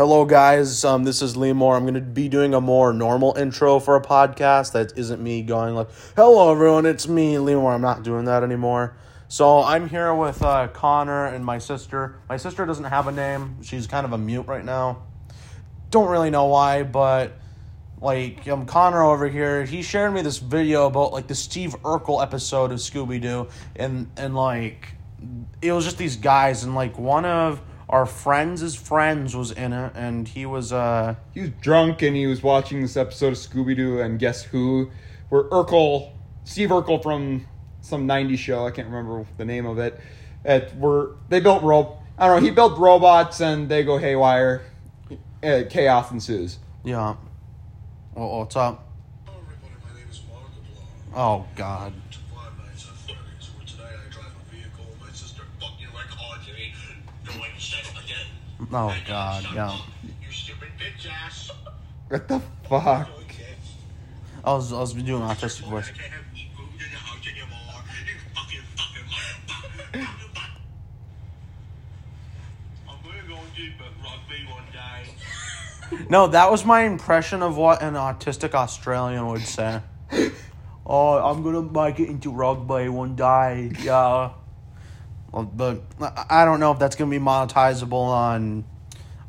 Hello, guys. Um, this is Lee Moore. I'm going to be doing a more normal intro for a podcast that isn't me going like, "Hello, everyone. It's me, Lee Moore." I'm not doing that anymore. So I'm here with uh, Connor and my sister. My sister doesn't have a name. She's kind of a mute right now. Don't really know why, but like um, Connor over here, he shared me this video about like the Steve Urkel episode of Scooby Doo, and and like it was just these guys, and like one of our friends' friends was in it, and he was uh He was drunk and he was watching this episode of Scooby Doo and Guess Who, where Urkel, Steve Urkel from some '90s show, I can't remember the name of it, at where they built ro I don't know, he built robots and they go haywire, uh, chaos ensues. yeah. Oh, what's up? Hello, everybody. My name is Mark Oh Blanc. God. Oh Hey, God. shut Yeah. You stupid bitch ass. What the fuck? I was I was doing autistic voice. I can't have eat food in your house anymore. You fucking fucking motherfucker. I'm gonna go deep at rugby one day. No, that was my impression of what an autistic Australian would say. oh, I'm gonna make it into rugby one day. Yeah. But I don't know if that's gonna be monetizable on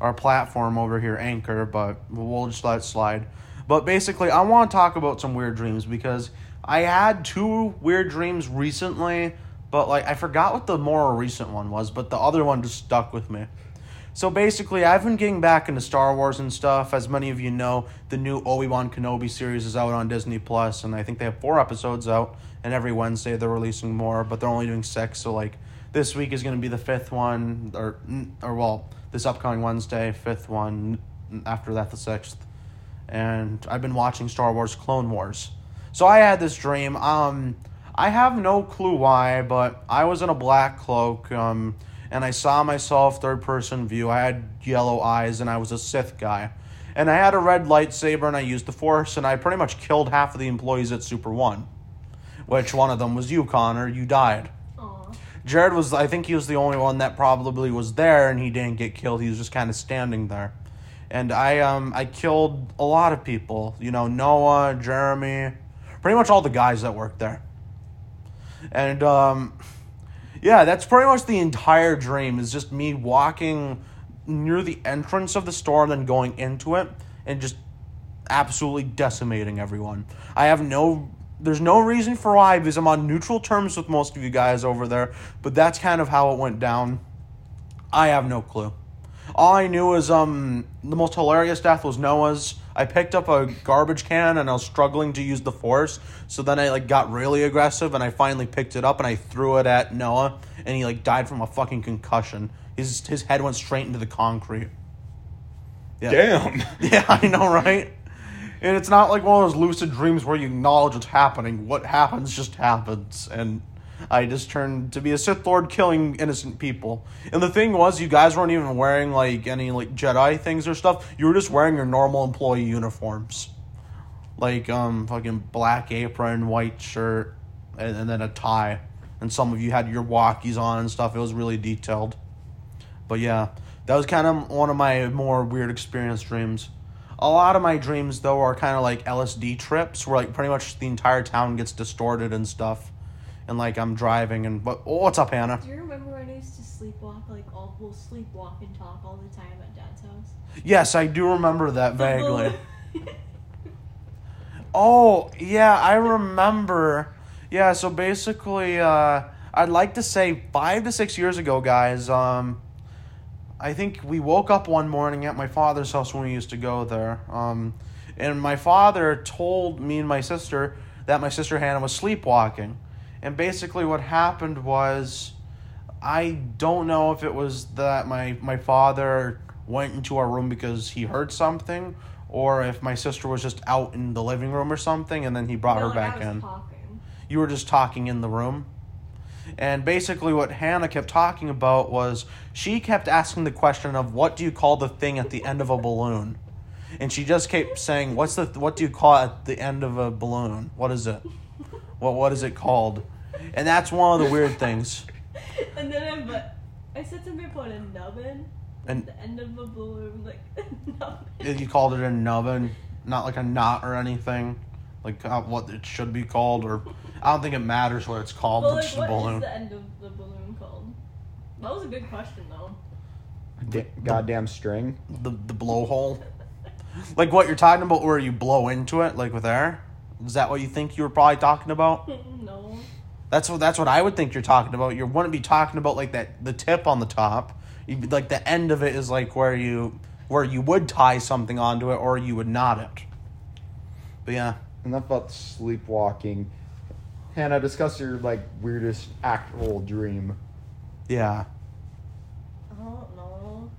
our platform over here, Anchor. But we'll just let it slide. But basically, I want to talk about some weird dreams because I had two weird dreams recently, but like I forgot what the more recent one was, but the other one just stuck with me. So basically, I've been getting back into Star Wars and stuff. As many of you know, the new Obi Wan Kenobi series is out on Disney Plus, and I think they have four episodes out. And every Wednesday they're releasing more, but they're only doing six. So like this week is going to be the fifth one, or or well, this upcoming Wednesday, fifth one. After that, the sixth. And I've been watching Star Wars Clone Wars. So I had this dream. Um, I have no clue why, but I was in a black cloak. Um, and I saw myself third person view. I had yellow eyes, and I was a Sith guy. And I had a red lightsaber, and I used the Force, and I pretty much killed half of the employees at Super One. Which one of them was you, Connor? You died. Jared was, I think he was the only one that probably was there, and he didn't get killed. He was just kind of standing there. And I, um, I killed a lot of people. You know, Noah, Jeremy, pretty much all the guys that worked there. And, um, yeah, that's pretty much the entire dream is just me walking near the entrance of the store and then going into it and just absolutely decimating everyone. I have no there's no reason for why because I'm on neutral terms with most of you guys over there, but that's kind of how it went down. I have no clue. All I knew is um the most hilarious death was Noah's. I picked up a garbage can and I was struggling to use the force, so then I like got really aggressive and I finally picked it up and I threw it at Noah and he like died from a fucking concussion. His his head went straight into the concrete. Yeah. Damn. Yeah, I know, right? And it's not like one of those lucid dreams where you acknowledge what's happening. What happens just happens. And I just turned to be a Sith Lord killing innocent people. And the thing was, you guys weren't even wearing like any like Jedi things or stuff. You were just wearing your normal employee uniforms. Like um fucking black apron, white shirt, and, and then a tie. And some of you had your walkies on and stuff. It was really detailed. But yeah, that was kind of one of my more weird experience dreams. A lot of my dreams though are kind of like LSD trips where like pretty much the entire town gets distorted and stuff. And like I'm driving and but oh, what's up, Hannah? Do you remember when I used to sleepwalk, like all we'll sleepwalk and talk all the time at Dad's house? Yes, I do remember that vaguely. Oh, yeah, I remember. Yeah, so basically, uh, I'd like to say five to six years ago, guys, um, I think we woke up one morning at my father's house when we used to go there. Um, and my father told me and my sister that my sister Hannah was sleepwalking. And basically, what happened was I don't know if it was that my, my father went into our room because he heard something or if my sister was just out in the living room or something and then he brought No, her back in. Talking. You were just talking in the room. And basically, what Hannah kept talking about was she kept asking the question of what do you call the thing at the end of a balloon? And she just kept saying, "What's the what do you call it at the end of a balloon? What is it? What what is it called?" And that's one of the weird things. and then I, I said something about a nubbin. And The end of a balloon, like a nubbin. you called it a nubbin, not like a knot or anything, like uh, what it should be called, or I don't think it matters what it's called. But it's like, just a what is balloon. the end of the balloon called? That was a good question though. Da- goddamn string. The the blowhole. like what you're talking about, where you blow into it, like with air. Is that what you think you were probably talking about? no. That's what that's what I would think you're talking about. You wouldn't be talking about like that the tip on the top. You'd be, like the end of it is like where you where you would tie something onto it or you would knot it. But yeah, Enough about sleepwalking. Hannah, discuss your like weirdest actual dream. yeah. I don't know.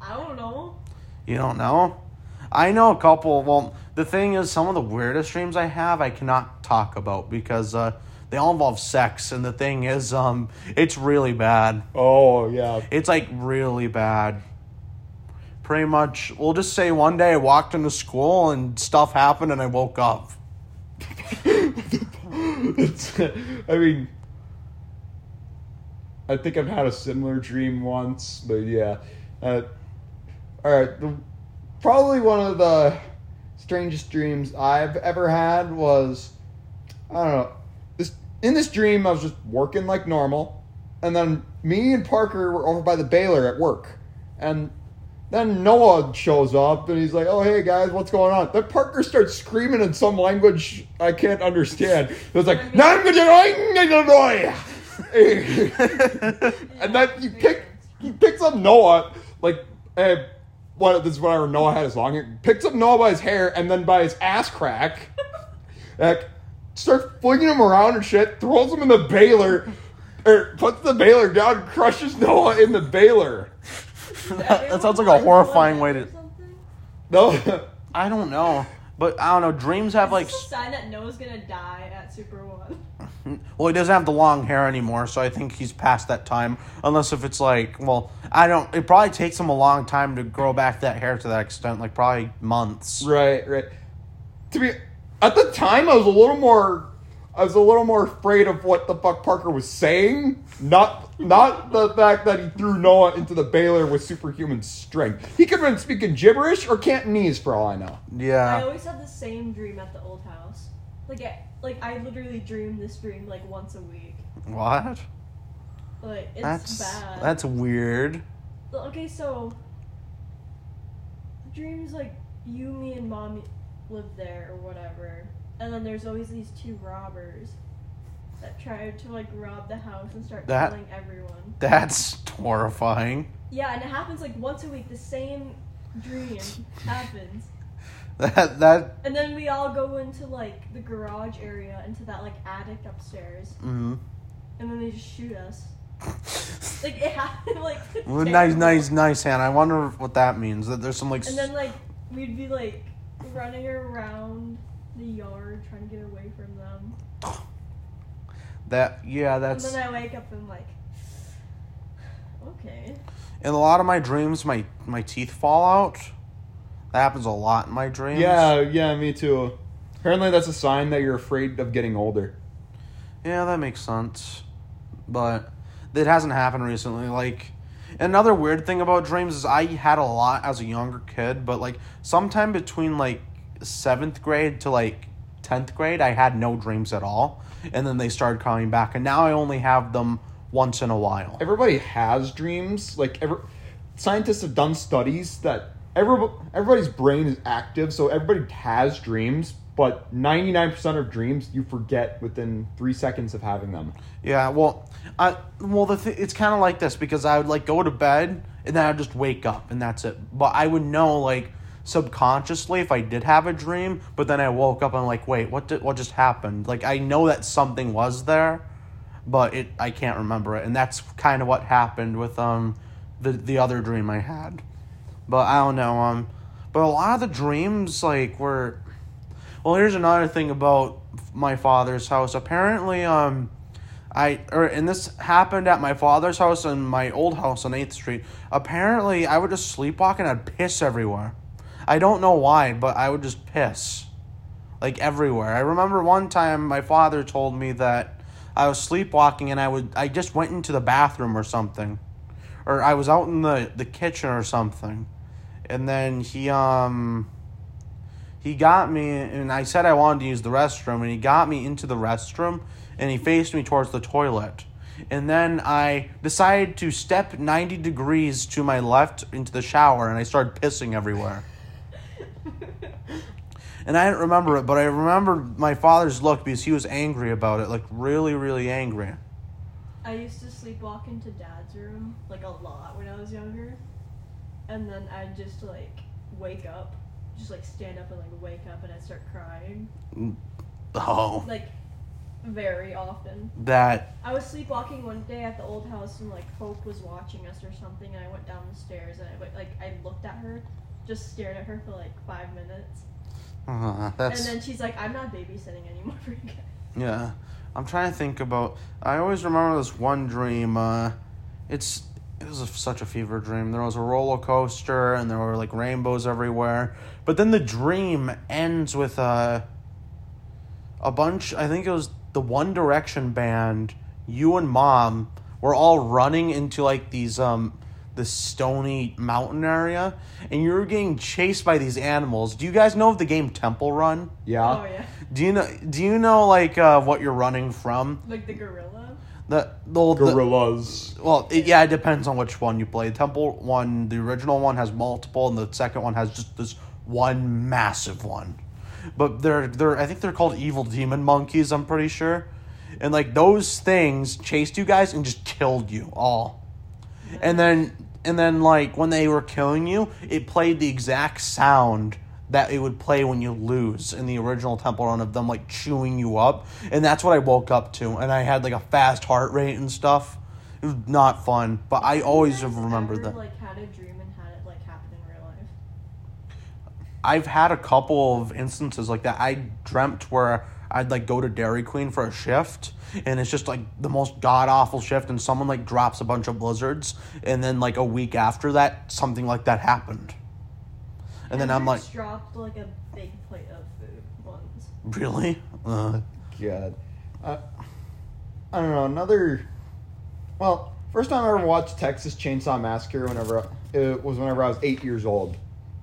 I don't know. You don't know? I know a couple. Well, the thing is, some of the weirdest dreams I have, I cannot talk about because uh, they all involve sex. And the thing is, um, it's really bad. Oh yeah. It's like really bad. Pretty much, we'll just say one day I walked into school and stuff happened and I woke up. I mean, I think I've had a similar dream once, but yeah. Uh, all right, the, probably one of the strangest dreams I've ever had was I don't know. This in this dream, I was just working like normal, and then me and Parker were over by the baler at work, and then Noah shows up and he's like, "Oh hey guys, what's going on?" Then Parker starts screaming in some language I can't understand. It was like, "Now I'm and then he pick he picks up Noah like, "Hey, what? This is whenever Noah had his long hair. Picks up Noah by his hair and then by his ass crack, like starts flinging him around and shit. Throws him in the baler." Or er, puts the baler down, crushes Noah in the baler. That sounds like a horrifying way to. No, I don't know. But I don't know. Dreams have like. Is this a sign that Noah's gonna die at Super One. Well, he doesn't have the long hair anymore, so I think he's past that time. Unless if it's like, well, I don't. It probably takes him a long time to grow back that hair to that extent, like probably months. right, right. To be at the time, I was a little more. I was a little more afraid of what the fuck Parker was saying, not not the fact that he threw Noah into the baler with superhuman strength. He could have been speaking gibberish or Cantonese for all I know. Yeah. I Yeah. always have the same dream at the old house. Like, I, like I literally dream this dream like once a week. What? Like it's That's bad. that's weird. okay. So dreams like you, me, and mom live there or whatever, and then there's always these two robbers that tried to like rob the house and start That- killing everyone. That's horrifying. Yeah, and it happens like once a week. The same dream happens. That that. And then we all go into like the garage area, into that like attic upstairs, Mm-hmm. and then they just shoot us. Like it happened like. Well, nice, terrible. nice, nice, Hannah. I wonder what that means. That there's some like. And then like we'd be like running around the yard trying to get away from them. That yeah, that's. And that's. then I wake up and I'm like, okay. In a lot of my dreams, my my teeth fall out. That happens a lot in my dreams. Yeah, yeah, me too. Apparently, that's a sign that you're afraid of getting older. Yeah, that makes sense. But it hasn't happened recently. Like, another weird thing about dreams is I had a lot as a younger kid, but like sometime between like seventh grade to like tenth grade, I had no dreams at all, and then they started coming back, and now I only have them once in a while. everybody has dreams. Like every scientists have done studies that every, everybody's brain is active, so everybody has dreams. But ninety nine percent of dreams you forget within three seconds of having them. Yeah, well, I well the th- it's kind of like this because I would like go to bed and then I'd just wake up and that's it. But I would know like subconsciously if I did have a dream, but then I woke up and I'm like, wait, what did what just happened? Like I know that something was there, but it I can't remember it, and that's kind of what happened with um the the other dream I had. But I don't know um, but a lot of the dreams like were well, here's another thing about my father's house. Apparently, um, I or and this happened at my father's house and my old house on Eighth Street. Apparently, I would just sleepwalk and I'd piss everywhere. I don't know why, but I would just piss, like everywhere. I remember one time my father told me that I was sleepwalking and I would I just went into the bathroom or something, or I was out in the the kitchen or something, and then he um. He got me, and I said I wanted to use the restroom, and he got me into the restroom, and he faced me towards the toilet. And then I decided to step 90 degrees to my left into the shower, and I started pissing everywhere. And I didn't remember it, but I remember my father's look because he was angry about it, like really, really angry. I used to sleepwalk into dad's room like a lot when I was younger. And then I'd just like wake up, just like stand up and like wake up and I'd start crying. Mm, oh, Like very often. that I was sleepwalking one day at the old house and like Hope was watching us or something and I went down the stairs and I like I looked at her, just stared at her for like five minutes. Uh, that's And then she's like, I'm not babysitting anymore for you guys. yeah. I'm trying to think about. I always remember this one dream. Uh, it's it was a, such a fever dream. There was a roller coaster and there were like rainbows everywhere. But then the dream ends with a a bunch. I think it was the One Direction band. You and mom were all running into like these um this stony mountain area, and you were getting chased by these animals. Do you guys know of the game Temple Run? Yeah. Oh yeah. Do you know? Do you know like uh, what you're running from? Like the gorilla. The the, old- the Gorillas. well, it, yeah, it depends on which one you play. Temple Run, the original one has multiple, and the second one has just this one massive one. But they're they're I think they're called evil demon monkeys. I'm pretty sure, and like those things chased you guys and just killed you all. And then and then like when they were killing you, it played the exact sound that it would play when you lose in the original Temple Run of them like chewing you up, and that's what I woke up to, and I had like a fast heart rate and stuff. It was not fun, but I always have remembered that. Like had a dream and had it like happen in real life. I've had a couple of instances like that. I dreamt where I'd like go to Dairy Queen for a shift, and it's just like the most god awful shift, and someone like drops a bunch of blizzards, and then like a week after that, something like that happened. And then I'm like, dropped like a big plate of food once. really? Uh, God. Uh, I don't know. Another. Well, first time I ever watched Texas Chainsaw Massacre, whenever it was whenever I was eight years old.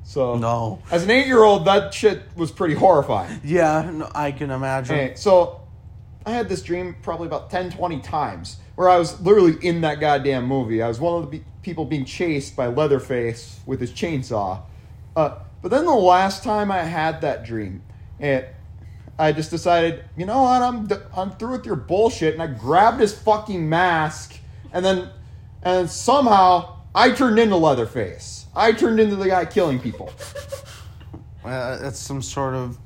So no. as an eight-year-old, that shit was pretty horrifying. Yeah, no, I can imagine. Okay, so I had this dream probably about 10, 20 times where I was literally in that goddamn movie. I was one of the be- people being chased by Leatherface with his chainsaw. Uh, but then the last time I had that dream, and I just decided, you know what, I'm d- I'm through with your bullshit, and I grabbed his fucking mask, and then and somehow I turned into Leatherface. I turned into the guy killing people. Uh, that's some sort of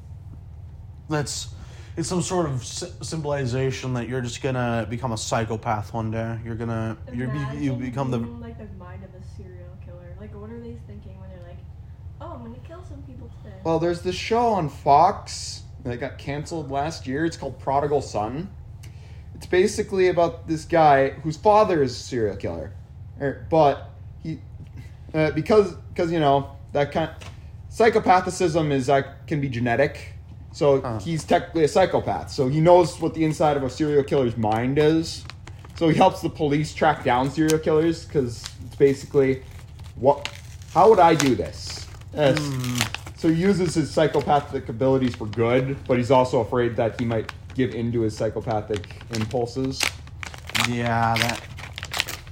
that's it's some sort of sy- symbolization that you're just gonna become a psychopath one day. You're gonna you be, you Imagine become the being, like the mind of a serial killer. Like, what are they thinking when they're like, "Oh, I'm gonna kill some people today"? Well, there's this show on Fox that got canceled last year. It's called Prodigal Son. It's basically about this guy whose father is a serial killer, Er, but he uh, because because you know that kind psychopathicism is like can be genetic. So Huh. he's technically a psychopath. So he knows what the inside of a serial killer's mind is. So he helps the police track down serial killers because it's basically what how would I do this? Yes. So he uses his psychopathic abilities for good, but he's also afraid that he might give into his psychopathic impulses. yeah that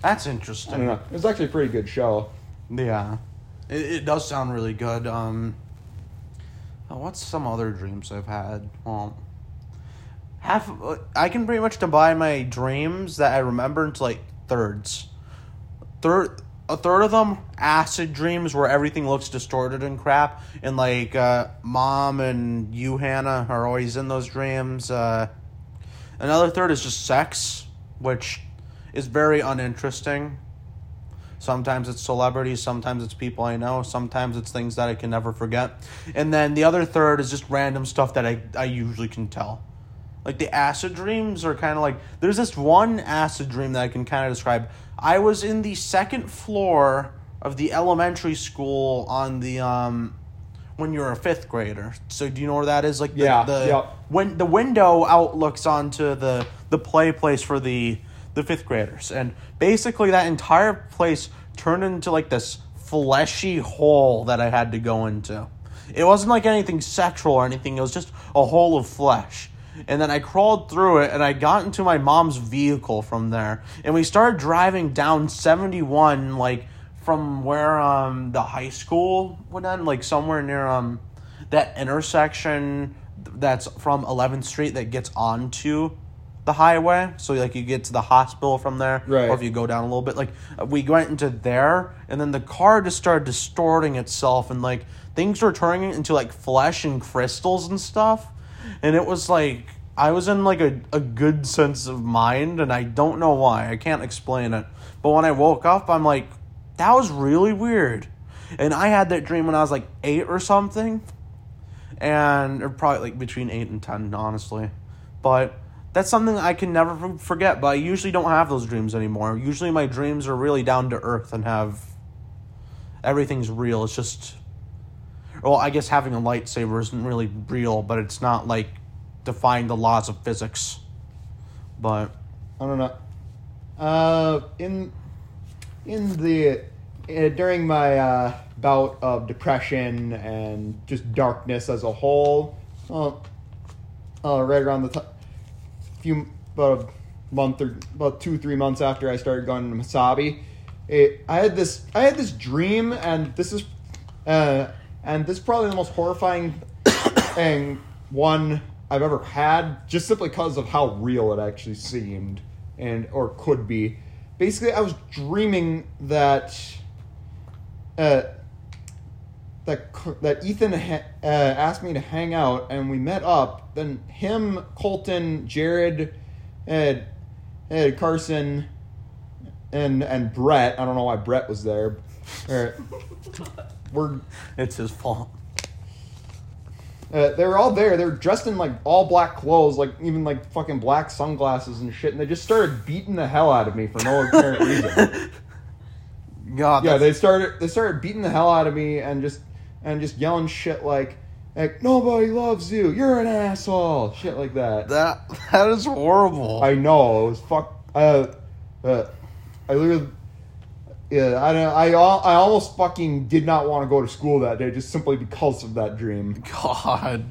that's I interesting. don't know. It's actually a pretty good show. Yeah, it, it does sound really good. Um, oh, what's some other dreams I've had? Well, half uh, I can pretty much divide my dreams that I remember into like thirds. Third, a third of them acid dreams where everything looks distorted and crap, and like uh, mom and you Hannah are always in those dreams. Uh, another third is just sex, which is very uninteresting. Sometimes it's celebrities, sometimes it's people I know, sometimes it's things that I can never forget. And then the other third is just random stuff that I, I usually can tell. Like the acid dreams are kind of like there's this one acid dream that I can kind of describe. I was in the second floor of the elementary school on the um when you're a fifth grader. So do you know where that is? Like the, Yeah, the yep. when the window outlooks onto the the play place for the the fifth graders, and basically that entire place turned into like this fleshy hole that I had to go into. It wasn't like anything sexual or anything. It was just a hole of flesh. And then I crawled through it and I got into my mom's vehicle from there. And we started driving down 71 like from where um the high school went end, like somewhere near um that intersection that's from 11th Street that gets onto the highway. So like you get to the hospital from there, Right. or if you go down a little bit, like uh, we went into there, and then the car just started distorting itself, and like things were turning into like flesh and crystals and stuff, and it was like I was in like a, a good sense of mind, and I don't know why. I can't explain it. But when I woke up, I'm like, that was really weird. And I had that dream when I was like eight or something and or probably like between 8 and 10 honestly but that's something i can never forget but i usually don't have those dreams anymore. Usually my dreams are really down to earth and have everything's real. It's just well i guess having a lightsaber isn't really real but it's not like defying the laws of physics. But I don't know. Uh, in in the uh, during my uh, bout of depression and just darkness as a whole, uh, uh, right around the t- few about a month or about two three months after I started going to Mesabi, it, I had this I had this dream, and this is uh, and this is probably the most horrifying thing one I've ever had, just simply because of how real it actually seemed and or could be. Basically, I was dreaming that uh, that that Ethan ha- uh, asked me to hang out, and we met up. Then him, Colton, Jared, Ed, Ed Carson, and and Brett. I don't know why Brett was there. Uh, we're it's his fault uh, they were all there. They were dressed in like all black clothes, like even like fucking black sunglasses and shit. And they just started beating the hell out of me for no apparent reason. god Yeah, that's- they started they started beating the hell out of me and just and just yelling shit like like nobody loves you. You're an asshole. Shit like that. that that is horrible I know it was fuck. Uh, uh, I literally. Yeah, I don't. I I almost fucking did not want to go to school that day just simply because of that dream. God,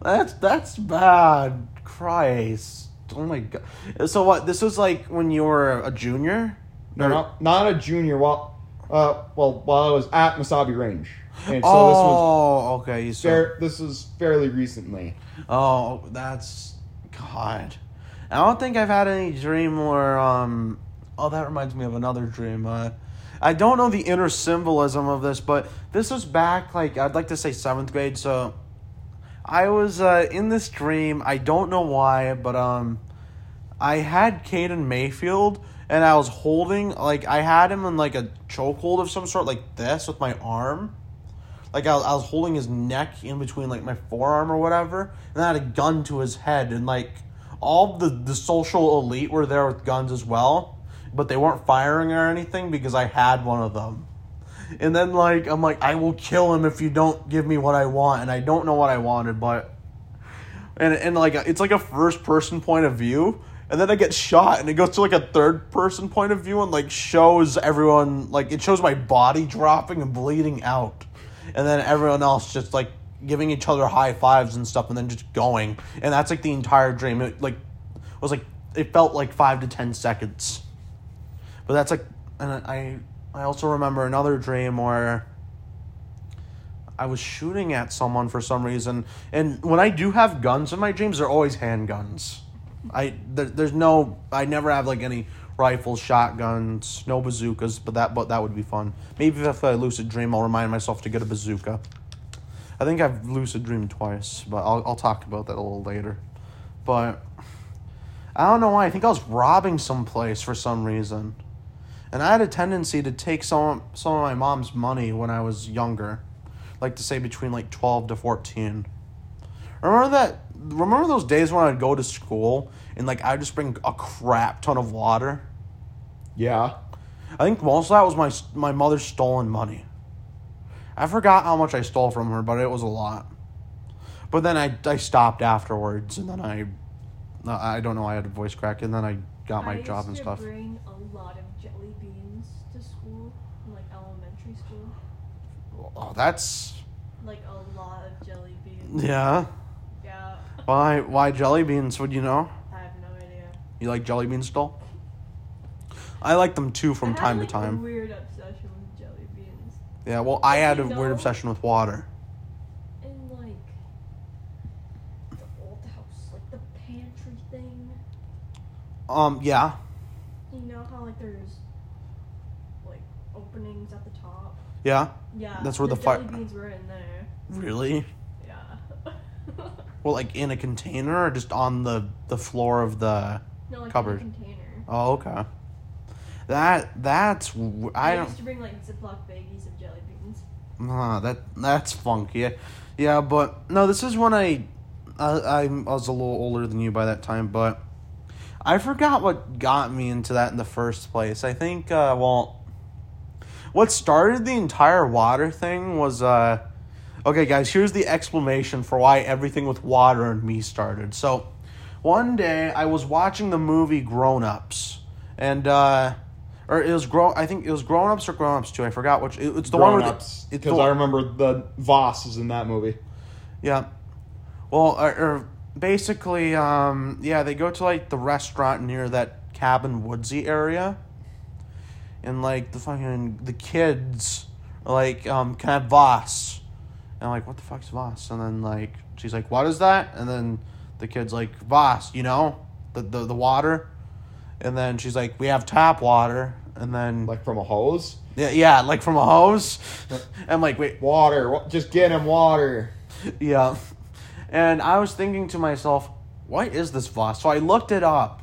that's that's bad. Christ, oh my God. So what? This was like when you were a junior. No, Or- not, not a junior. While, uh, well, while I was at Mesabi Range, and so this was oh, okay. You fair, this was fairly recently. Oh, that's God. I don't think I've had any dream where um. Oh, that reminds me of another dream. Uh, I don't know the inner symbolism of this, but this was back like I'd like to say seventh grade. So I was uh, in this dream. I don't know why, but um, I had Caden Mayfield, and I was holding like I had him in like a chokehold of some sort, like this with my arm. Like I was, I was holding his neck in between like my forearm or whatever, and I had a gun to his head, and like all the the social elite were there with guns as well, but they weren't firing or anything because I had one of them. And then like I'm like I will kill him if you don't give me what I want, and I don't know what I wanted, but and and like it's like a first person point of view and then i get shot and it goes to like a third person point of view and like shows everyone like it shows my body dropping and bleeding out and then everyone else just like giving each other high fives and stuff and then just going. And that's like the entire dream. It like was like it felt like five to ten seconds. But that's like and i i also remember another dream where I was shooting at someone for some reason, and when I do have guns in my dreams, they're always handguns. I there, there's no I never have like any rifles, shotguns, no bazookas, but that but that would be fun. Maybe if I lucid dream, I'll remind myself to get a bazooka. I think I've lucid dreamed twice, but I'll I'll talk about that a little later. But I don't know why. I think I was robbing someplace for some reason, and I had a tendency to take some some of my mom's money when I was younger like to say between like 12 to 14 remember that remember those days when i'd go to school and like i'd just bring a crap ton of water Yeah. i think most of that was my my mother's stolen money i forgot how much i stole from her but it was a lot but then i, I stopped afterwards and then i uh, I don't know. I had a voice crack, and then I got my I job and used stuff. to bring a lot of jelly beans to school, like elementary school. Oh, that's Like a lot of jelly beans. yeah. Yeah. Why? Why jelly beans? Would you know? I have no idea. You like jelly beans still? I like them too from time like, to A time. weird obsession with jelly beans. Yeah. Well, I had a weird obsession with water. In like the old house, like the pantry thing. Um. Yeah. You know how like there's like openings at the top. Yeah. Yeah. That's where the jelly beans were in there. Really? Yeah. Well, like in a container or just on the the floor of the. No, like Cupboard. container. Oh, okay. That that's w- I I don't. used to bring like Ziploc baggies of jelly beans. Nah, that that's funky. Yeah, but no, this is when I, I I was a little older than you by that time, but I forgot what got me into that in the first place. I think uh, well, what started the entire water thing was uh, okay, guys. Here's the explanation for why everything with water and me started. So, one day I was watching the movie Grown Ups, and uh, or it was grown. I think it was Grown Ups or Grown Ups Two. I forgot which. It, it's the one Grown where the- ups. it's Because I remember the Voss is in that movie. Yeah. Well, or, or basically, um, yeah, they go to like the restaurant near that cabin woodsy area, and like the fucking the kids are like um can I have Voss, and I'm like what the fuck's Voss, and then like she's like what is that, and then the kid's like Voss, you know, the the the water, and then she's like we have tap water, and then like from a hose. yeah yeah like from a hose, I'm like wait Water. Just get him water. Yeah. And I was thinking to myself, what is this Voss? So I looked it up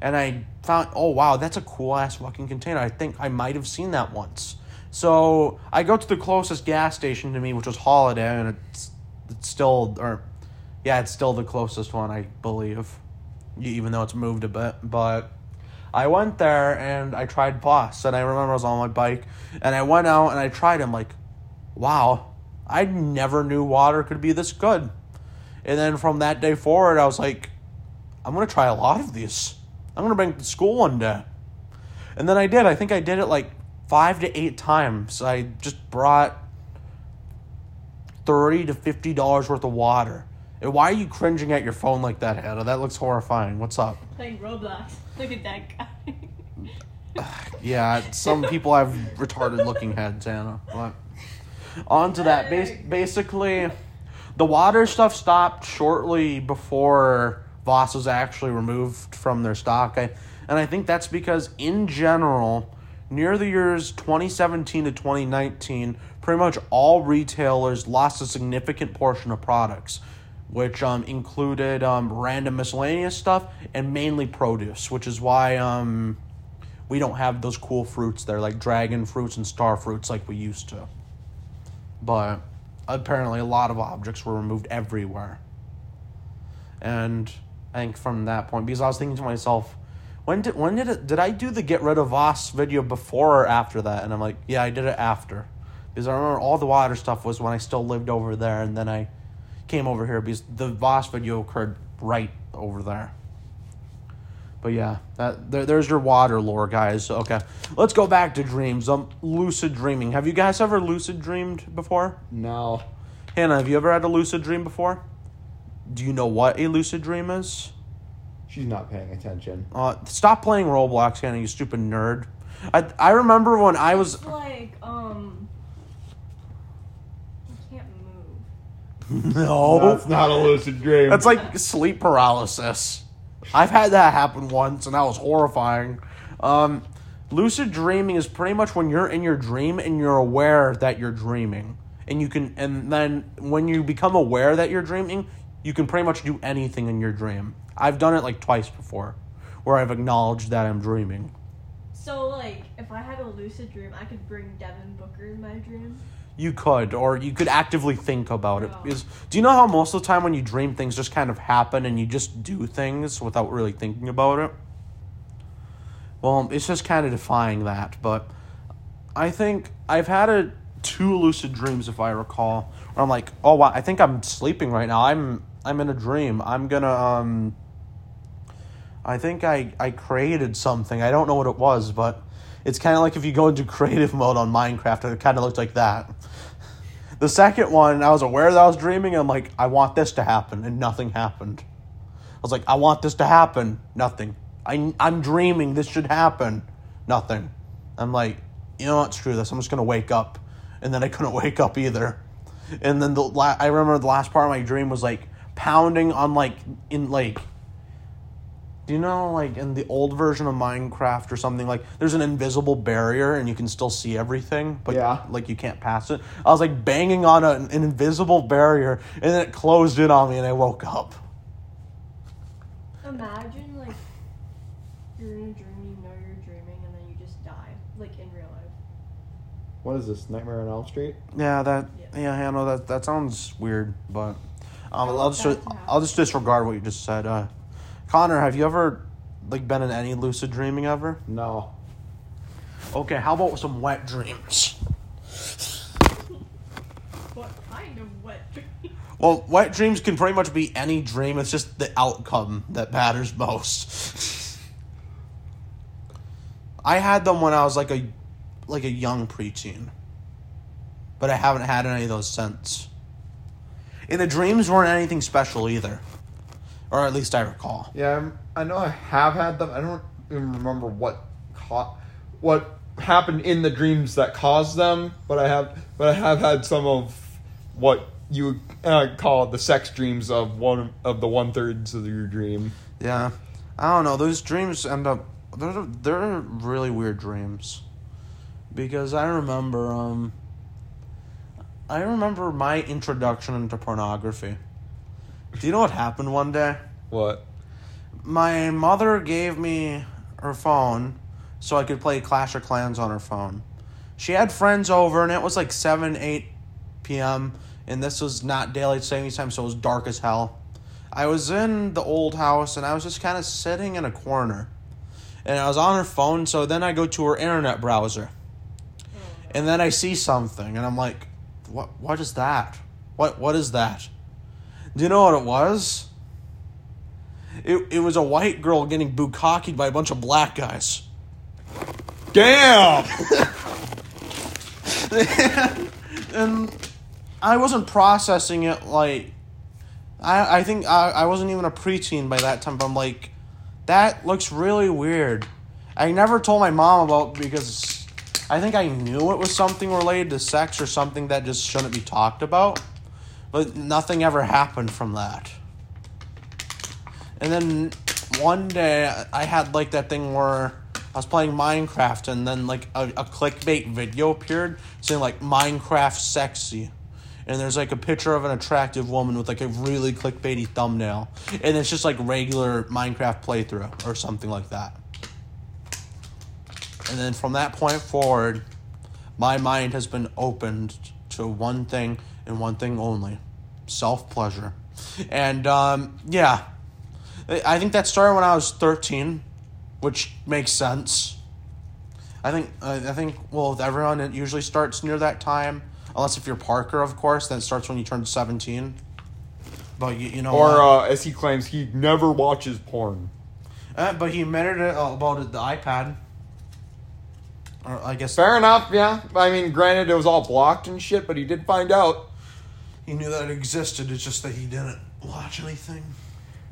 and I found, oh wow, that's a cool ass fucking container. I think I might have seen that once. So I go to the closest gas station to me, which was Holiday, and it's, it's still, or yeah, it's still the closest one, I believe, even though it's moved a bit. But I went there and I tried Voss, and I remember I was on my bike, and I went out and I tried him, like, wow, I never knew water could be this good. And then from that day forward, I was like, I'm gonna try a lot of these. I'm gonna bring it to school one day. And then I did. I think I did it like five to eight times. I just brought thirty to fifty dollars worth of water. And why are you cringing at your phone like that, Hannah? That looks horrifying. What's up? Playing Roblox. Look at that guy. Yeah, some people have retarded looking heads, Anna. But on to that. Bas- basically, the water stuff stopped shortly before Voss was actually removed from their stock. I, and I think that's because, in general, near the years 2017 to 2019, pretty much all retailers lost a significant portion of products, which um, included um, random miscellaneous stuff and mainly produce, which is why. Um, we don't have those cool fruits there, like dragon fruits and star fruits, like we used to. But apparently, a lot of objects were removed everywhere. And I think from that point, because I was thinking to myself, when did when did it did I do the get rid of Voss video before or after that? And I'm like, yeah, I did it after, because I remember all the water stuff was when I still lived over there, and then I came over here because the Voss video occurred right over there. But yeah, that there, there's your water lore, guys. Okay, let's go back to dreams. Um, lucid dreaming. Have you guys ever lucid dreamed before? No. Hannah, have you ever had a lucid dream before? Do you know what a lucid dream is? She's not paying attention. Uh, stop playing Roblox, Hannah. You stupid nerd. I I remember when I was. It's like, um. You can't move. No, That's not a lucid dream. That's like sleep paralysis. I've had that happen once, and that was horrifying. Um, lucid dreaming is pretty much when you're in your dream and you're aware that you're dreaming, and you can, and then when you become aware that you're dreaming, you can pretty much do anything in your dream. I've done it like twice before, where I've acknowledged that I'm dreaming. So, like, if I had a lucid dream, I could bring Devin Booker in my dream. You could, or you could actively think about it is do you know how most of the time when you dream, things just kind of happen and you just do things without really thinking about it? Well, it's just kind of defying that. But I think I've had a two lucid dreams, if I recall, where I'm like, oh wow, I think I'm sleeping right now. I'm I'm in a dream. I'm gonna um, I think I, I created something. I don't know what it was, but it's kind of like if you go into creative mode on Minecraft, it kind of looks like that. The second one, I was aware that I was dreaming. And I'm like, I want this to happen, and nothing happened. I was like, I want this to happen, nothing. I, I'm dreaming, this should happen, nothing. I'm like, you know what, screw this. I'm just gonna wake up, and then I couldn't wake up either. And then the la- I remember the last part of my dream was like pounding on like in like do you know, like in the old version of Minecraft or something, like there's an invisible barrier and you can still see everything, but Yeah. like you can't pass it. I was like banging on a, an invisible barrier and then it closed in on me and I woke up. Imagine like you're in a dream, you know you're dreaming, and then you just die, like in real life. What is this? Nightmare on Elm Street? Yeah, that Yeah. yeah, I know that that sounds weird, but um, I I'll just I'll just disregard what you just said. Uh, Connor, have you ever like been in any lucid dreaming ever? No. Okay, how about some wet dreams? What kind of wet dream? Well, wet dreams can pretty much be any dream. It's just the outcome that matters most. I had them when I was like a like a young preteen. But I haven't had any of those since. And the dreams weren't anything special either. Or at least I recall. Yeah, I'm, I know I have had them. I don't even remember what ca- what happened in the dreams that caused them, but I have but I have had some of what you would uh, call the sex dreams of one of the one thirds of your dream. Yeah. I don't know. Those dreams end up they're they're really weird dreams. Because I remember um I remember my introduction into pornography. Do you know what happened one day? What? My mother gave me her phone so I could play Clash of Clans on her phone. She had friends over and it was like 7 8 p.m. and this was not daylight savings time so it was dark as hell. I was in the old house and I was just kind of sitting in a corner. And I was on her phone, so then I go to her internet browser. And then I see something and I'm like, "What what is that? What what is that?" Do you know what it was? It it was a white girl getting bukkakied by a bunch of black guys. Damn! and I wasn't processing it like I I think I, I wasn't even a preteen by that time, but I'm like, that looks really weird. I never told my mom about because I think I knew it was something related to sex or something that just shouldn't be talked about. But nothing ever happened from that. And then one day I had like that thing where I was playing Minecraft and then like a, a clickbait video appeared saying like Minecraft sexy. And there's like a picture of an attractive woman with like a really clickbaity thumbnail. And it's just like regular Minecraft playthrough or something like that. And then from that point forward, my mind has been opened to one thing and one thing only self pleasure. And um, yeah, I think that started when I was 13, which makes sense. I think I think well with everyone it usually starts near that time, unless if you're Parker, of course, then it starts when you turn 17. But you, you know, or uh, as he claims, he never watches porn. Uh, but he admitted it about the iPad. Or I guess Fair enough, yeah. I mean, granted, it was all blocked and shit, but he did find out. He knew that it existed. It's just that he didn't watch anything.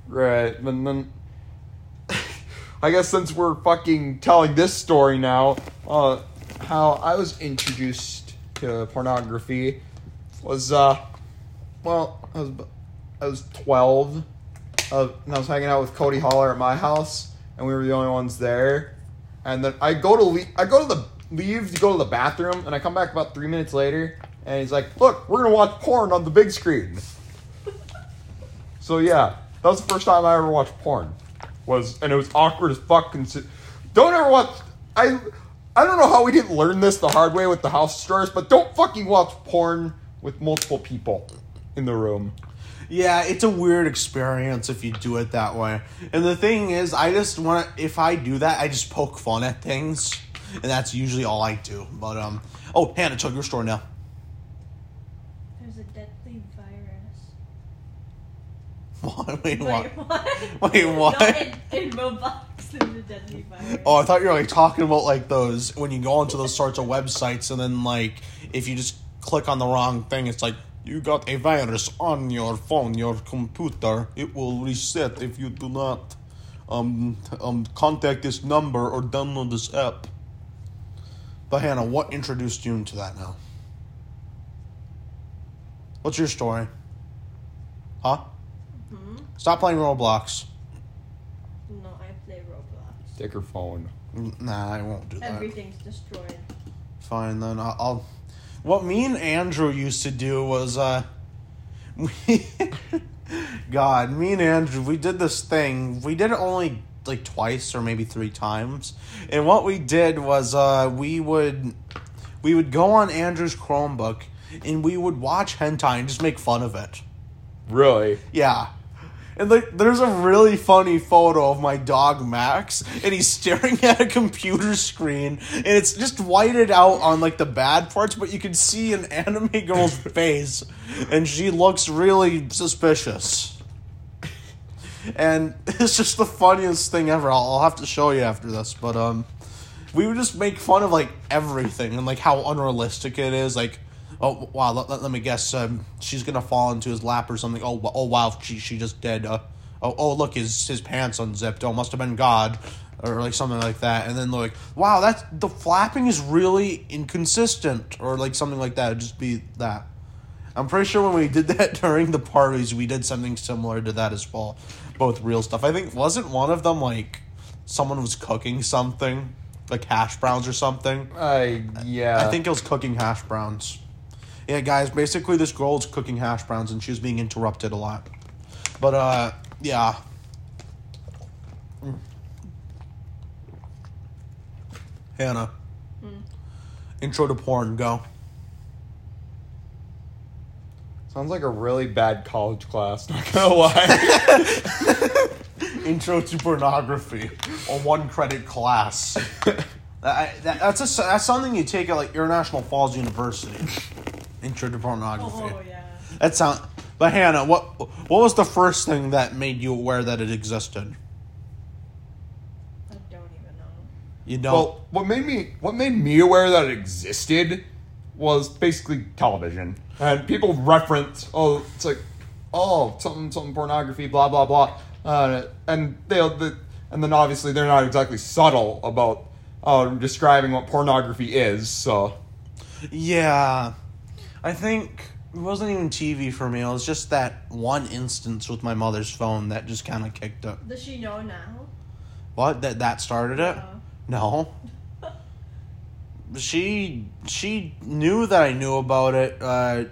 Right, and then I guess since we're fucking telling this story now, uh, how I was introduced to pornography was uh, well, I was I was twelve, uh, and I was hanging out with Cody Holler at my house, and we were the only ones there. And then I go to leave, I go to the leave to go to the bathroom, and I come back about three minutes later, and he's like, "Look, we're gonna watch porn on the big screen." So yeah, that was the first time I ever watched porn. Was and it was awkward as fuck. Consi- don't ever watch. I I don't know how we didn't learn this the hard way with the house stores, but don't fucking watch porn with multiple people in the room. Yeah, it's a weird experience if you do it that way. And the thing is, I just want to. If I do that, I just poke fun at things, and that's usually all I do. But um, oh, Hannah, check your store now. There's a deadly virus. What? Wait, Wait, what? what? Wait, what? Not in, in Roblox, there's a deadly virus. Oh, I thought you were like talking about like those when you go onto those sorts of websites and then like if you just click on the wrong thing, it's like you got a virus on your phone, your computer. It will reset if you do not um um contact this number or download this app. But Hannah, what introduced you into that now? What's your story? Huh? Stop playing Roblox. No, I play Roblox. Take her phone. Nah, I won't do that. Everything's destroyed. Fine then. I'll, I'll. What me and Andrew used to do was, uh, we, God, me and Andrew, we did this thing. We did it only like twice or maybe three times, and what we did was, uh, we would, we would go on Andrew's Chromebook, and we would watch hentai and just make fun of it. Really? Yeah. And like, there's a really funny photo of my dog Max, and he's staring at a computer screen, and it's just whited out on like the bad parts, but you can see an anime girl's face, and she looks really suspicious. And it's just the funniest thing ever. I'll, I'll have to show you after this, but um, we would just make fun of like everything and like how unrealistic it is. Like, oh wow, let, let, let me guess, um, she's gonna fall into his lap or something. Oh oh wow, she she just did. Uh, oh oh look, his his pants unzipped. Oh, must have been God. Or like something like that, and then like, wow, that's the flapping is really inconsistent, or like something like that. It'd just be that. I'm pretty sure when we did that during the parties, we did something similar to that as well, both real stuff. I think wasn't one of them like someone was cooking something, like hash browns or something. I yeah. I think it was cooking hash browns. Yeah, guys, basically this girl was cooking hash browns and she's being interrupted a lot. But uh yeah. Mm. Hannah. Intro to porn, go. sounds like a really bad college class. Not gonna lie. Intro to pornography, a one credit class. I, that, that's a that's something you take at like International Falls University. Intro to pornography. Oh, yeah. That sound. But Hannah, what what was the first thing that made you aware that it existed? I don't even know. You don't. well, what made me what made me aware that it existed was basically television, and people reference, oh, it's like, oh, something something pornography, blah blah blah, uh, and they the and then obviously they're not exactly subtle about uh, describing what pornography is. So yeah, I think it wasn't even TV for me. It was just that one instance with my mother's phone that just kind of kicked up. Does she know now? What that that started it? Yeah. No. She she knew that I knew about it. Uh,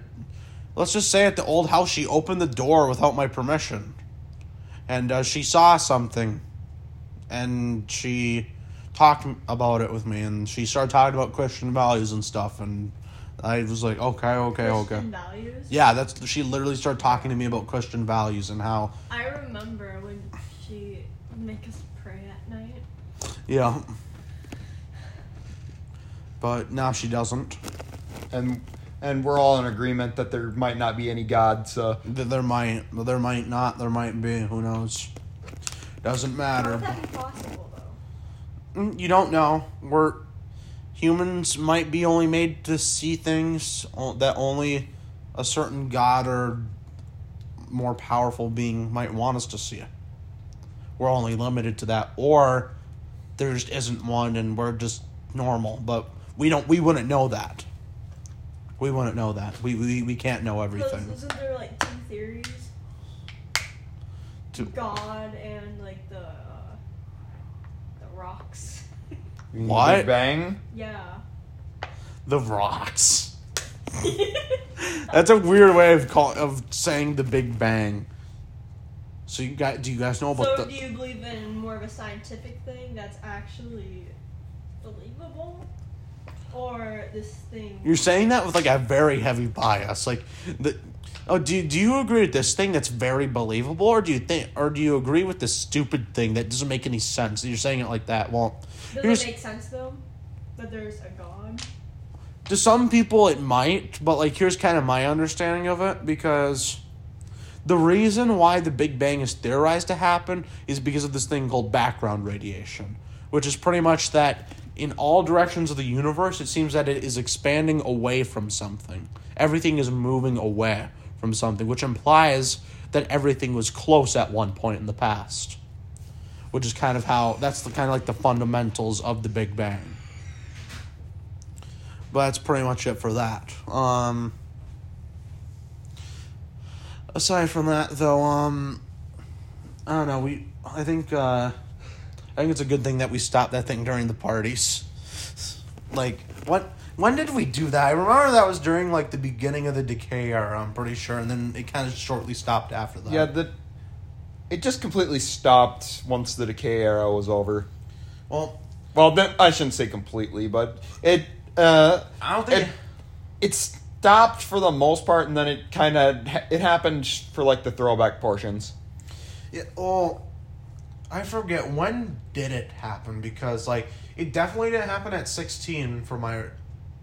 let's just say at the old house, she opened the door without my permission, and uh, she saw something, and she talked about it with me, and she started talking about Christian values and stuff, and I was like, okay, okay, okay. Christian values? Yeah, that's she literally started talking to me about Christian values and how I remember when she would make us pray at night. yeah. But now she doesn't. and and we're all in agreement that there might not be any God. So Th- There might, there might not, there might be. Who knows? Doesn't How matter. would that be possible, though? Mm, You don't know. We're humans might be only made to see things that only a certain god or more powerful being might want us to see. We're only limited to that, or there just isn't one, and we're just normal. But we don't. We wouldn't know that. We wouldn't know that. We we, we can't know Because everything. isn't there like two theories? To- God and like the uh, the rocks. What? Big Bang. yeah. The rocks. That's a weird way of call, of saying the Big Bang. So you guys, do you guys know about So the? do you believe in more of a scientific thing that's actually believable, or this thing? You're saying that with like a very heavy bias, like the. Oh, do do you agree with this thing that's very believable, or do you think, or do you agree with this stupid thing that doesn't make any sense? You're saying it like that. Well, Does it make sense though? That there's a god. to some people it might, but like here's kind of my understanding of it because the reason why the Big Bang is theorized to happen is because of this thing called background radiation, which is pretty much that in all directions of the universe, it seems that it is expanding away from something. Everything is moving away from something, which implies that everything was close at one point in the past. Which is kind of how that's the kind of like the fundamentals of the Big Bang. But that's pretty much it for that. Um, aside from that, though, um, I don't know. We, I think, uh, I think it's a good thing that we stopped that thing during the parties. Like, what? When did we do that? I remember that was during like the beginning of the decay era. I'm pretty sure, and then it kind of shortly stopped after that. Yeah, the it just completely stopped once the decay era was over. Well, Well, then, I shouldn't say completely, but it uh, I don't think. it, it stopped for the most part, and then it kind of it happened for like the throwback portions. Yeah, well, I forget when did it happen because like it definitely didn't happen at 16 for my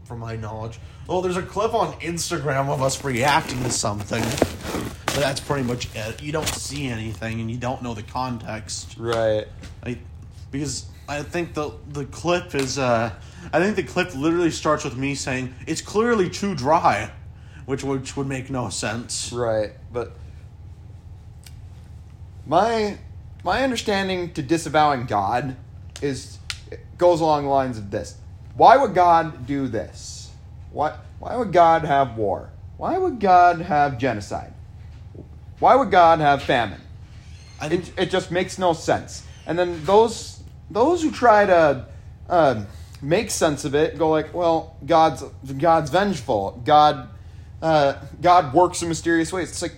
from my knowledge. Well, there's a clip on Instagram of us reacting to something, but that's pretty much it. You don't see anything and you don't know the context. Right. I, because I think the the clip is uh I think the clip literally starts with me saying it's clearly too dry, which which would make no sense. Right, but my my understanding to disavowing God is goes along the lines of this: Why would God do this? Why why would God have war? Why would God have genocide? Why would God have famine? It, it just makes no sense. And then those those who try to uh, make sense of it go like, well, God's God's vengeful. God uh, God works in mysterious ways. It's like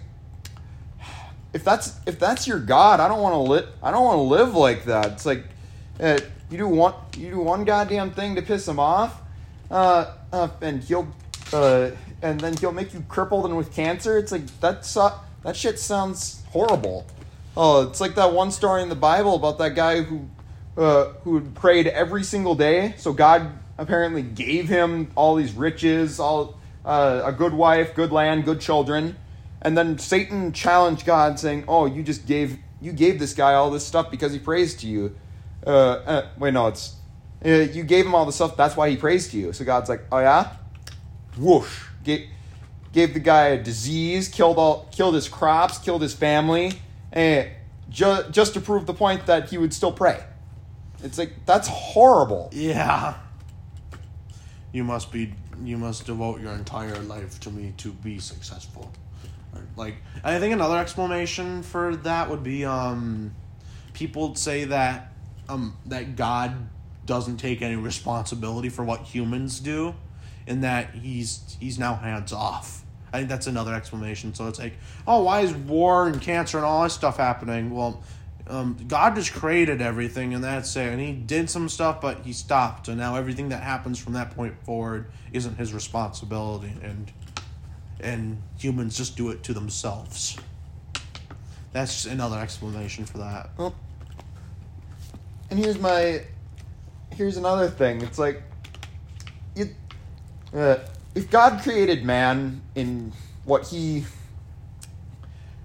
if that's if that's your God, I don't want to live. I don't want to live like that. It's like uh, you do one you do one goddamn thing to piss him off, uh, uh, and he'll uh, and then he'll make you crippled and with cancer. It's like that's uh, that shit sounds horrible. Oh, it's like that one story in the Bible about that guy who uh, who prayed every single day. So God apparently gave him all these riches, all uh, a good wife, good land, good children, and then Satan challenged God, saying, "Oh, you just gave you gave this guy all this stuff because he prays to you." Uh, uh, wait, no, it's uh, you gave him all the stuff. That's why he prays to you. So God's like, "Oh yeah." whoosh gave, gave the guy a disease killed all killed his crops killed his family and ju- just to prove the point that he would still pray it's like that's horrible Yeah. You must be you must devote your entire life to me to be successful. Like I think another explanation for that would be um people say that um that God doesn't take any responsibility for what humans do and that he's he's now hands off. I think that's another explanation. So it's like, oh, why is war and cancer and all this stuff happening? Well, um, God just created everything, and that's it. And He did some stuff, but He stopped, and now everything that happens from that point forward isn't His responsibility, and and humans just do it to themselves. That's another explanation for that. well, and here's my here's another thing. It's like uh, if god created man in what he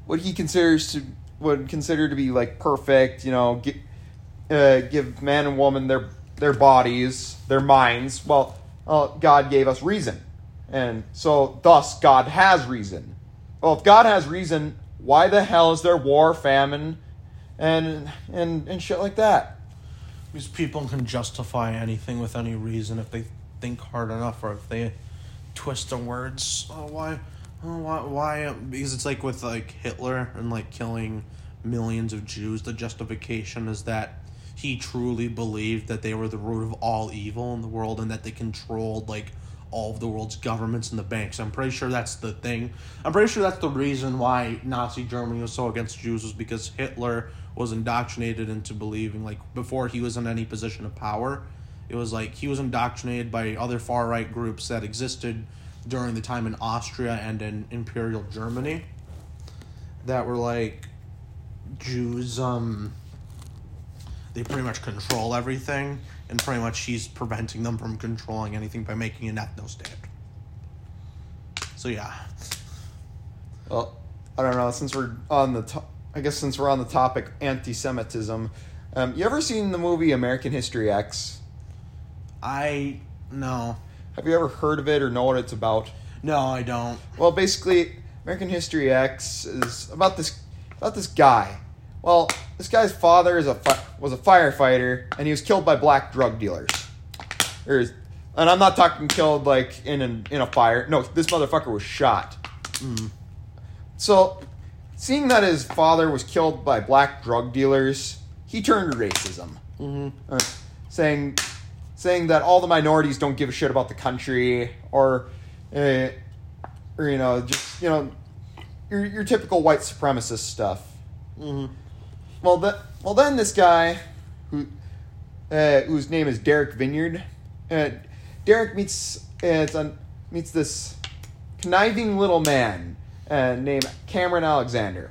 what he considers to would consider to be like perfect you know gi- uh, give man and woman their their bodies their minds well uh, god gave us reason. And so thus god has reason. Well if god has reason why the hell is there war famine and and and shit like that Because people can justify anything with any reason if they think hard enough, or if they twist the words. Oh, why? Oh, why? Why? Because it's like with like Hitler and like killing millions of Jews. The justification is that he truly believed that they were the root of all evil in the world and that they controlled like all of the world's governments and the banks. I'm pretty sure that's the thing. I'm pretty sure that's the reason why Nazi Germany was so against Jews was because Hitler was indoctrinated into believing like before he was in any position of power, it was like he was indoctrinated by other far right groups that existed during the time in Austria and in Imperial Germany that were like Jews um they pretty much control everything and pretty much he's preventing them from controlling anything by making an ethno state. So yeah. well I don't know. Since we're on the, to- I guess since we're on the topic anti-Semitism, um, you ever seen the movie American History X? I no, Have you ever heard of it or know what it's about? no, I don't. Well, basically, American History X is about this about this guy. Well, this guy's father is a fi- was a firefighter, and he was killed by black drug dealers. There's, and I'm not talking killed like in an, in a fire. No, this motherfucker was shot. So, seeing that his father was killed by black drug dealers, he turned to racism, uh, saying saying that all the minorities don't give a shit about the country, or, uh, or you know, just you know, your your typical white supremacist stuff. Well, the, well, then this guy, who uh, whose name is Derek Vinyard, uh, Derek meets uh, meets this conniving little man uh, named Cameron Alexander.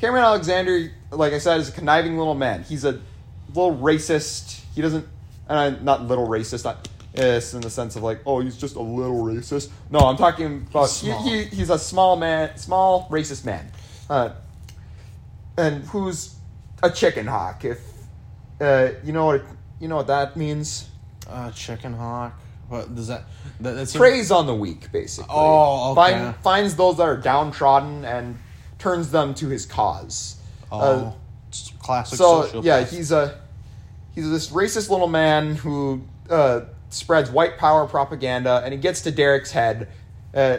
Cameron Alexander, like I said, is a conniving little man. He's a little racist. He doesn't, and I'm not little racist, not yes, in the sense of like, oh, he's just a little racist. No, I'm talking about He's he, small. he, he's a small man, small racist man, uh, and who's a chicken hawk. If uh, you know what you know what that means, Uh, chicken hawk. What does that? that that's preys on the weak, basically. Oh, okay. Find, finds those that are downtrodden and turns them to his cause. Oh, Uh, classic. so yeah, he's a he's this racist little man who uh, spreads white power propaganda, and he gets to Derek's head. Uh,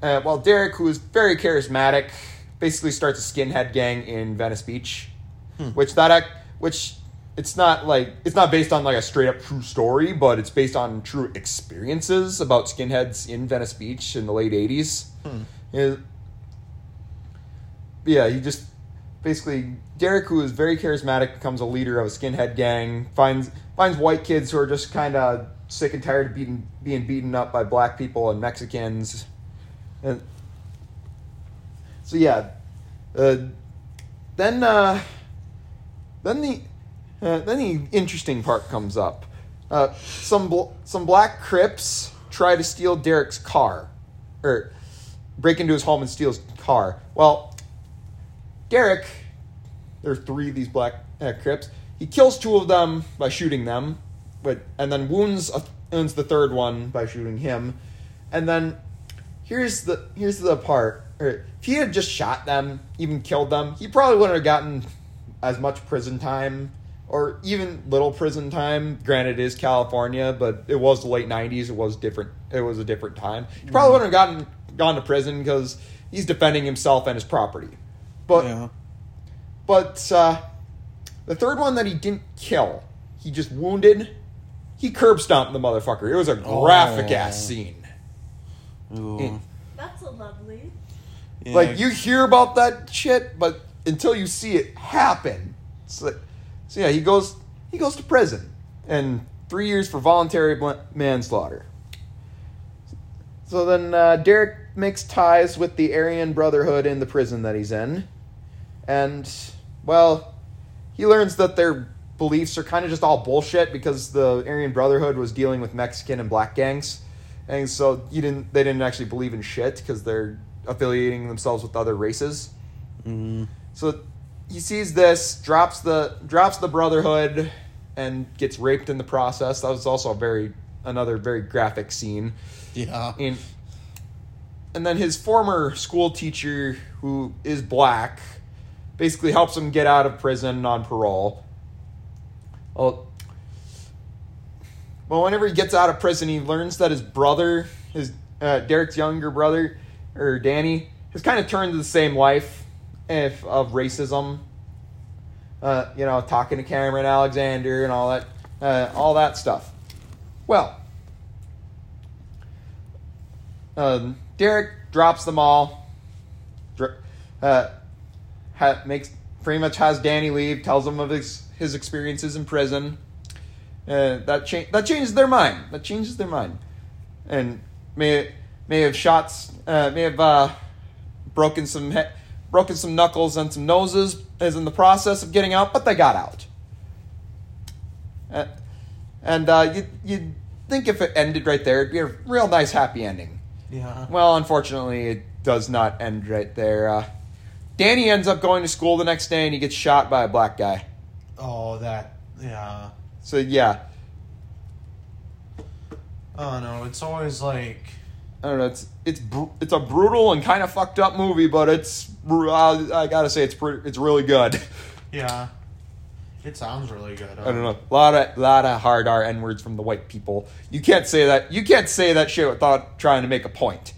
uh, well, Derek, who is very charismatic, basically starts a skinhead gang in Venice Beach, which that act, which it's not like it's not based on like a straight up true story, but it's based on true experiences about skinheads in Venice Beach in the late eighties. yeah, he just basically Derek, who is very charismatic, becomes a leader of a skinhead gang. finds finds white kids who are just kind of sick and tired of beating, being beaten up by black people and Mexicans, and so yeah. Uh, then uh, then the uh, then the interesting part comes up. Uh, some bl- some black Crips try to steal Derek's car, or break into his home and steal his car. Well, Derek, there are three of these black uh, Crips. He kills two of them by shooting them, but and then wounds a, wounds the third one by shooting him. And then here's the here's the part. Or if he had just shot them, even killed them, he probably wouldn't have gotten as much prison time or even little prison time. Granted, it is California, but it was the late '90s. It was different. It was a different time. He probably wouldn't have gotten gone to prison because he's defending himself and his property. But yeah. but uh, the third one that he didn't kill, he just wounded. He curb stomped the motherfucker. It was a graphic Oh. ass scene. Ooh. It- That's a lovely. Yeah. Like you hear about that shit, but until you see it happen, it's like, so yeah, he goes he goes to prison and three years for voluntary manslaughter. So then uh, Derek makes ties with the Aryan Brotherhood in the prison that he's in, and well, he learns that their beliefs are kind of just all bullshit because the Aryan Brotherhood was dealing with Mexican and black gangs, and so you didn't they didn't actually believe in shit because they're affiliating themselves with other races. Mhm. So he sees this, drops the drops the Brotherhood, and gets raped in the process. That was also a very another very graphic scene. Yeah. In and then his former school teacher, who is black, basically helps him get out of prison on parole. Well, well, whenever he gets out of prison, he learns that his brother, his uh, Derek's younger brother, or Danny, has kind of turned to the same life if, of racism. Uh, you know, talking to Cameron Alexander and all that, uh, all that stuff. Well, um, Derek drops them all. Uh, ha- makes pretty much has Danny leave. Tells him of his his experiences in prison. Uh, that cha- that changes their mind. That changes their mind, and may may have shots. Uh, may have uh, broken some he- broken some knuckles and some noses is in the process of getting out, but they got out. And uh, you you'd think if it ended right there, it'd be a real nice happy ending. Yeah. Well, unfortunately, it does not end right there. Uh, Danny ends up going to school the next day and he gets shot by a black guy. Oh, that yeah. So yeah, Oh no, it's always like I don't know. It's it's it's a brutal and kind of fucked up movie, but it's uh, I gotta say it's pretty, it's really good. yeah. It sounds really good. I don't know. A lot of lot of hard R n words from the white people. You can't say that. You can't say that shit without trying to make a point.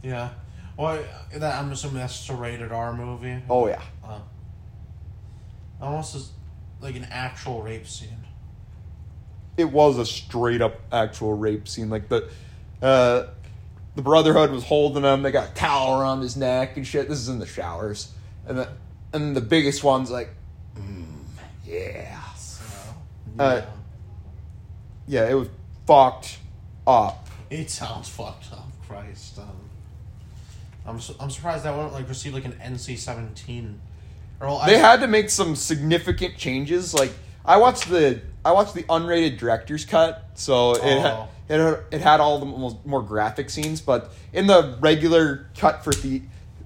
Yeah. Well, that I'm assuming that's a rated R movie. Oh yeah. Uh, almost as like an actual rape scene. it was a straight up actual rape scene. Like the uh, the Brotherhood was holding him. They got a towel around his neck and shit. This is in the showers, and the and the biggest one's like, mm, yeah, So, Uh, yeah. yeah. It was fucked up. It sounds fucked up. Christ. Um, I'm su- I'm surprised that wouldn't like receive like an NC-17. Or well, I- They had to make some significant changes. Like I watched the I watched the unrated director's cut, so it had, Oh. it had, it had all the mo- more graphic scenes. But in the regular cut for the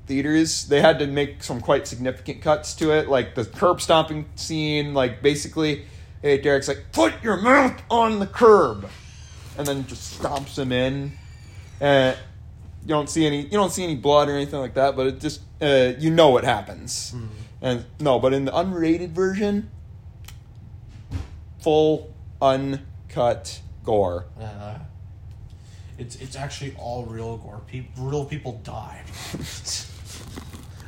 theaters, they had to make some quite significant cuts to it, like the curb stomping scene. Like basically, hey, Derek's like, "Put your mouth on the curb," and then just stomps him in. And you don't see any you don't see any blood or anything like that, but it just uh, you know what happens. Hmm. And no, but in the unrated version, full uncut gore. Uh, it's it's actually all real gore. People, real people died.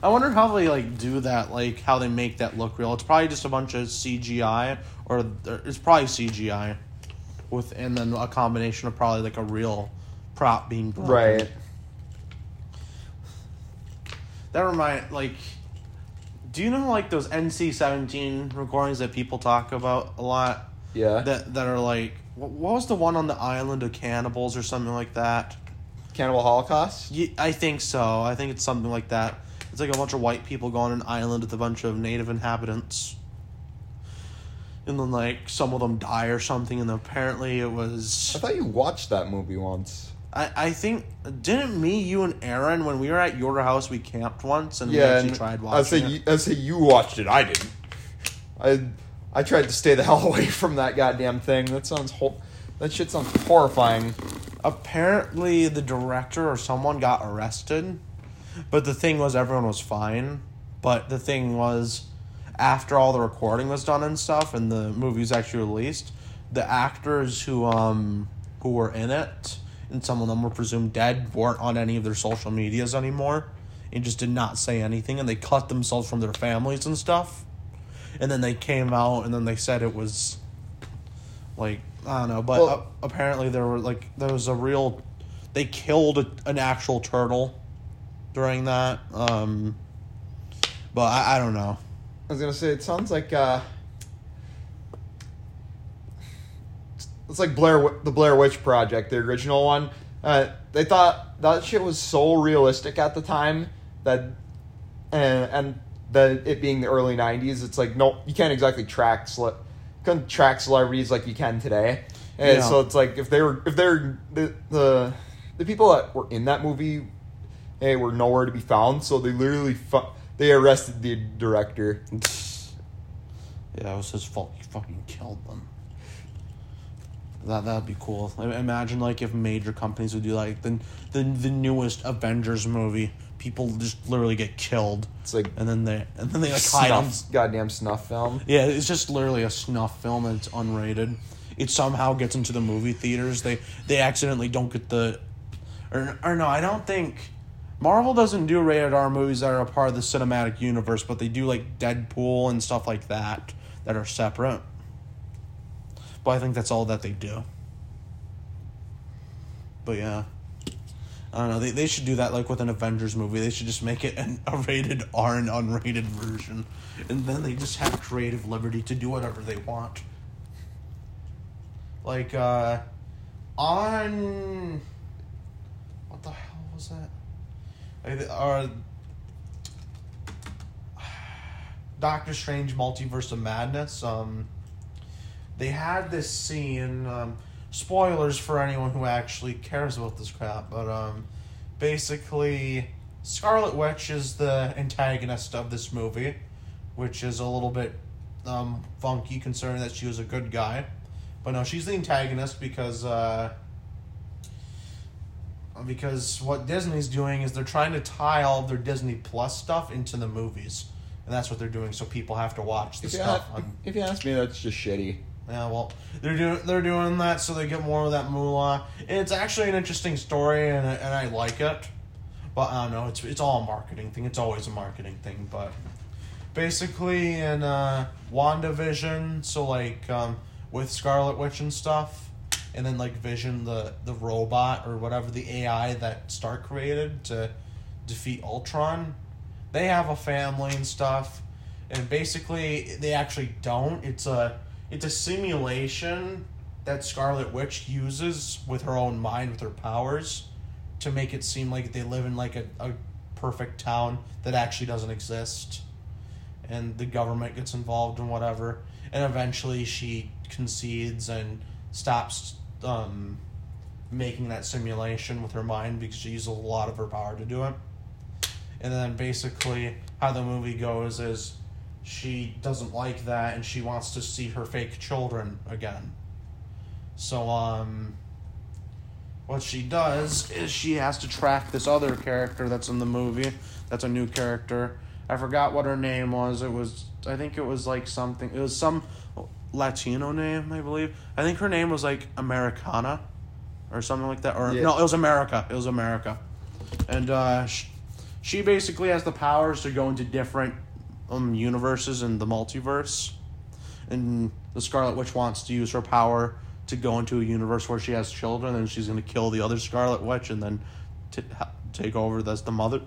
I wonder how they like do that. Like how they make that look real. It's probably just a bunch of CGI, or or it's probably CGI, with and then a combination of probably like a real prop being broken. Right. That remind like, do you know like those NC seventeen recordings that people talk about a lot? Yeah. That that are like, what, was the one on the island of cannibals or something like that? Cannibal Holocaust? Ye- I think so. I think it's something like that. It's like a bunch of white people go on an island with a bunch of native inhabitants. And then, like, some of them die or something, and apparently it was. I thought you watched that movie once. I, I think. Didn't me, you, and Aaron, when we were at your house, we camped once and we Yeah, actually and tried I watching say it. I say you watched it. I didn't. I I tried to stay the hell away from that goddamn thing. That sounds ho- that shit sounds horrifying. apparently the director or someone got arrested but the thing was everyone was fine but the thing was after all the recording was done and stuff and the movie was actually released the actors who um who were in it and some of them were presumed dead weren't on any of their social medias anymore and just did not say anything and they cut themselves from their families and stuff and then they came out and then they said it was like I don't know, but Well- uh, apparently there were like there was a real they killed a, an actual turtle during that. Um, but I, I don't know. I was gonna say it sounds like uh, it's like Blair the Blair Witch Project, the original one. Uh, they thought that shit was so realistic at the time that, and and the it being the early '90s, it's like no, you can't exactly track cele- couldn't track celebrities like you can today. And Yeah. so it's like if they were if they're the the the people that were in that movie, they were nowhere to be found. So they literally fu- they arrested the director. Yeah, it was his fault. He fucking killed them. That that'd be cool. Imagine like if major companies would do like the the the newest Avengers movie. People just literally get killed, It's like and then they and then they like hide on snuff, goddamn snuff film. Yeah, it's just literally a snuff film and it's unrated. It somehow gets into the movie theaters. They they accidentally don't get the or or no, I don't think Marvel doesn't do rated R movies that are a part of the cinematic universe, but they do like Deadpool and stuff like that that are separate. But I think that's all that they do. But yeah. I don't know. They, they should do that like with an Avengers movie. They should just make it an, a rated R and unrated version. And then they just have creative liberty to do whatever they want. Like, uh, on. What the hell was that? Like, uh, Doctor Strange Multiverse of Madness. Um, they had this scene. Um, spoilers for anyone who actually cares about this crap, but um, basically, Scarlet Witch is the antagonist of this movie, which is a little bit um, funky considering that she was a good guy. But no, she's the antagonist because uh, because what Disney's doing is they're trying to tie all of their Disney Plus stuff into the movies, and that's what they're doing. So people have to watch the If stuff. on, if you ask me, that's just shitty. Yeah, well, they're doing they're doing that so they get more of that moolah. And it's actually an interesting story, and I- and I like it. But I don't know, it's it's all a marketing thing. It's always a marketing thing. But basically, in uh, Wandavision, so like um, with Scarlet Witch and stuff, and then like Vision, the the robot or whatever the AI that Stark created to defeat Ultron, they have a family and stuff and basically they actually don't it's a it's a simulation that scarlet witch uses with her own mind with her powers to make it seem like they live in like a, a perfect town that actually doesn't exist. And the government gets involved and whatever. And eventually she concedes and stops um, making that simulation with her mind because she uses a lot of her power to do it. And then basically how the movie goes is she doesn't like that and she wants to see her fake children again. So um what she does is she has to track this other character that's in the movie that's a new character. I forgot what her name was. It was i think it was like something it was some latino name i believe. I think her name was like americana or something like that or Yeah. no it was america it was america. And uh sh- she basically has the powers to go into different um universes and the multiverse and the Scarlet Witch wants to use her power to go into a universe where she has children, and she's going to kill the other Scarlet Witch and then t- take over as the mother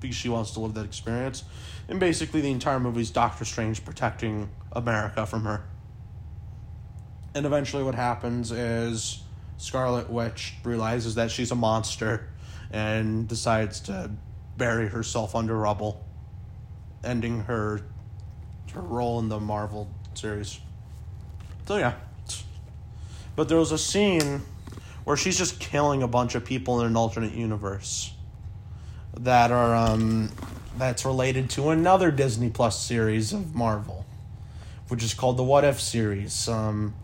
because she wants to live that experience. And basically, the entire movie is Doctor Strange protecting America from her. And eventually, what happens is Scarlet Witch realizes that she's a monster and decides to bury herself under rubble, ending her her role in the Marvel series. So yeah. But there was a scene where she's just killing a bunch of people in an alternate universe that are um that's related to another Disney Plus series of Marvel, which is called the What If series. Um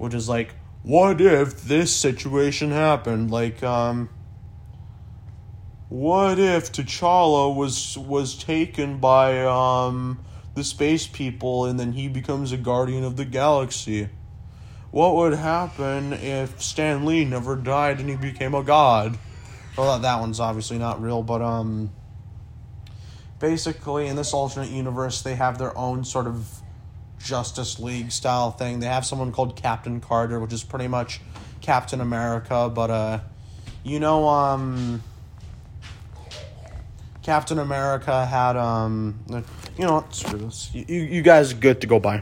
which is like what if this situation happened like um what if T'Challa was was taken by um the space people and then he becomes a guardian of the galaxy? What would happen if Stan Lee never died and he became a god? Well, that, one's obviously not real, but um basically in this alternate universe they have their own sort of Justice League style thing. They have someone called Captain Carter, which is pretty much Captain America, but uh you know um Captain America had um you know screw this. You, you guys are good to go by.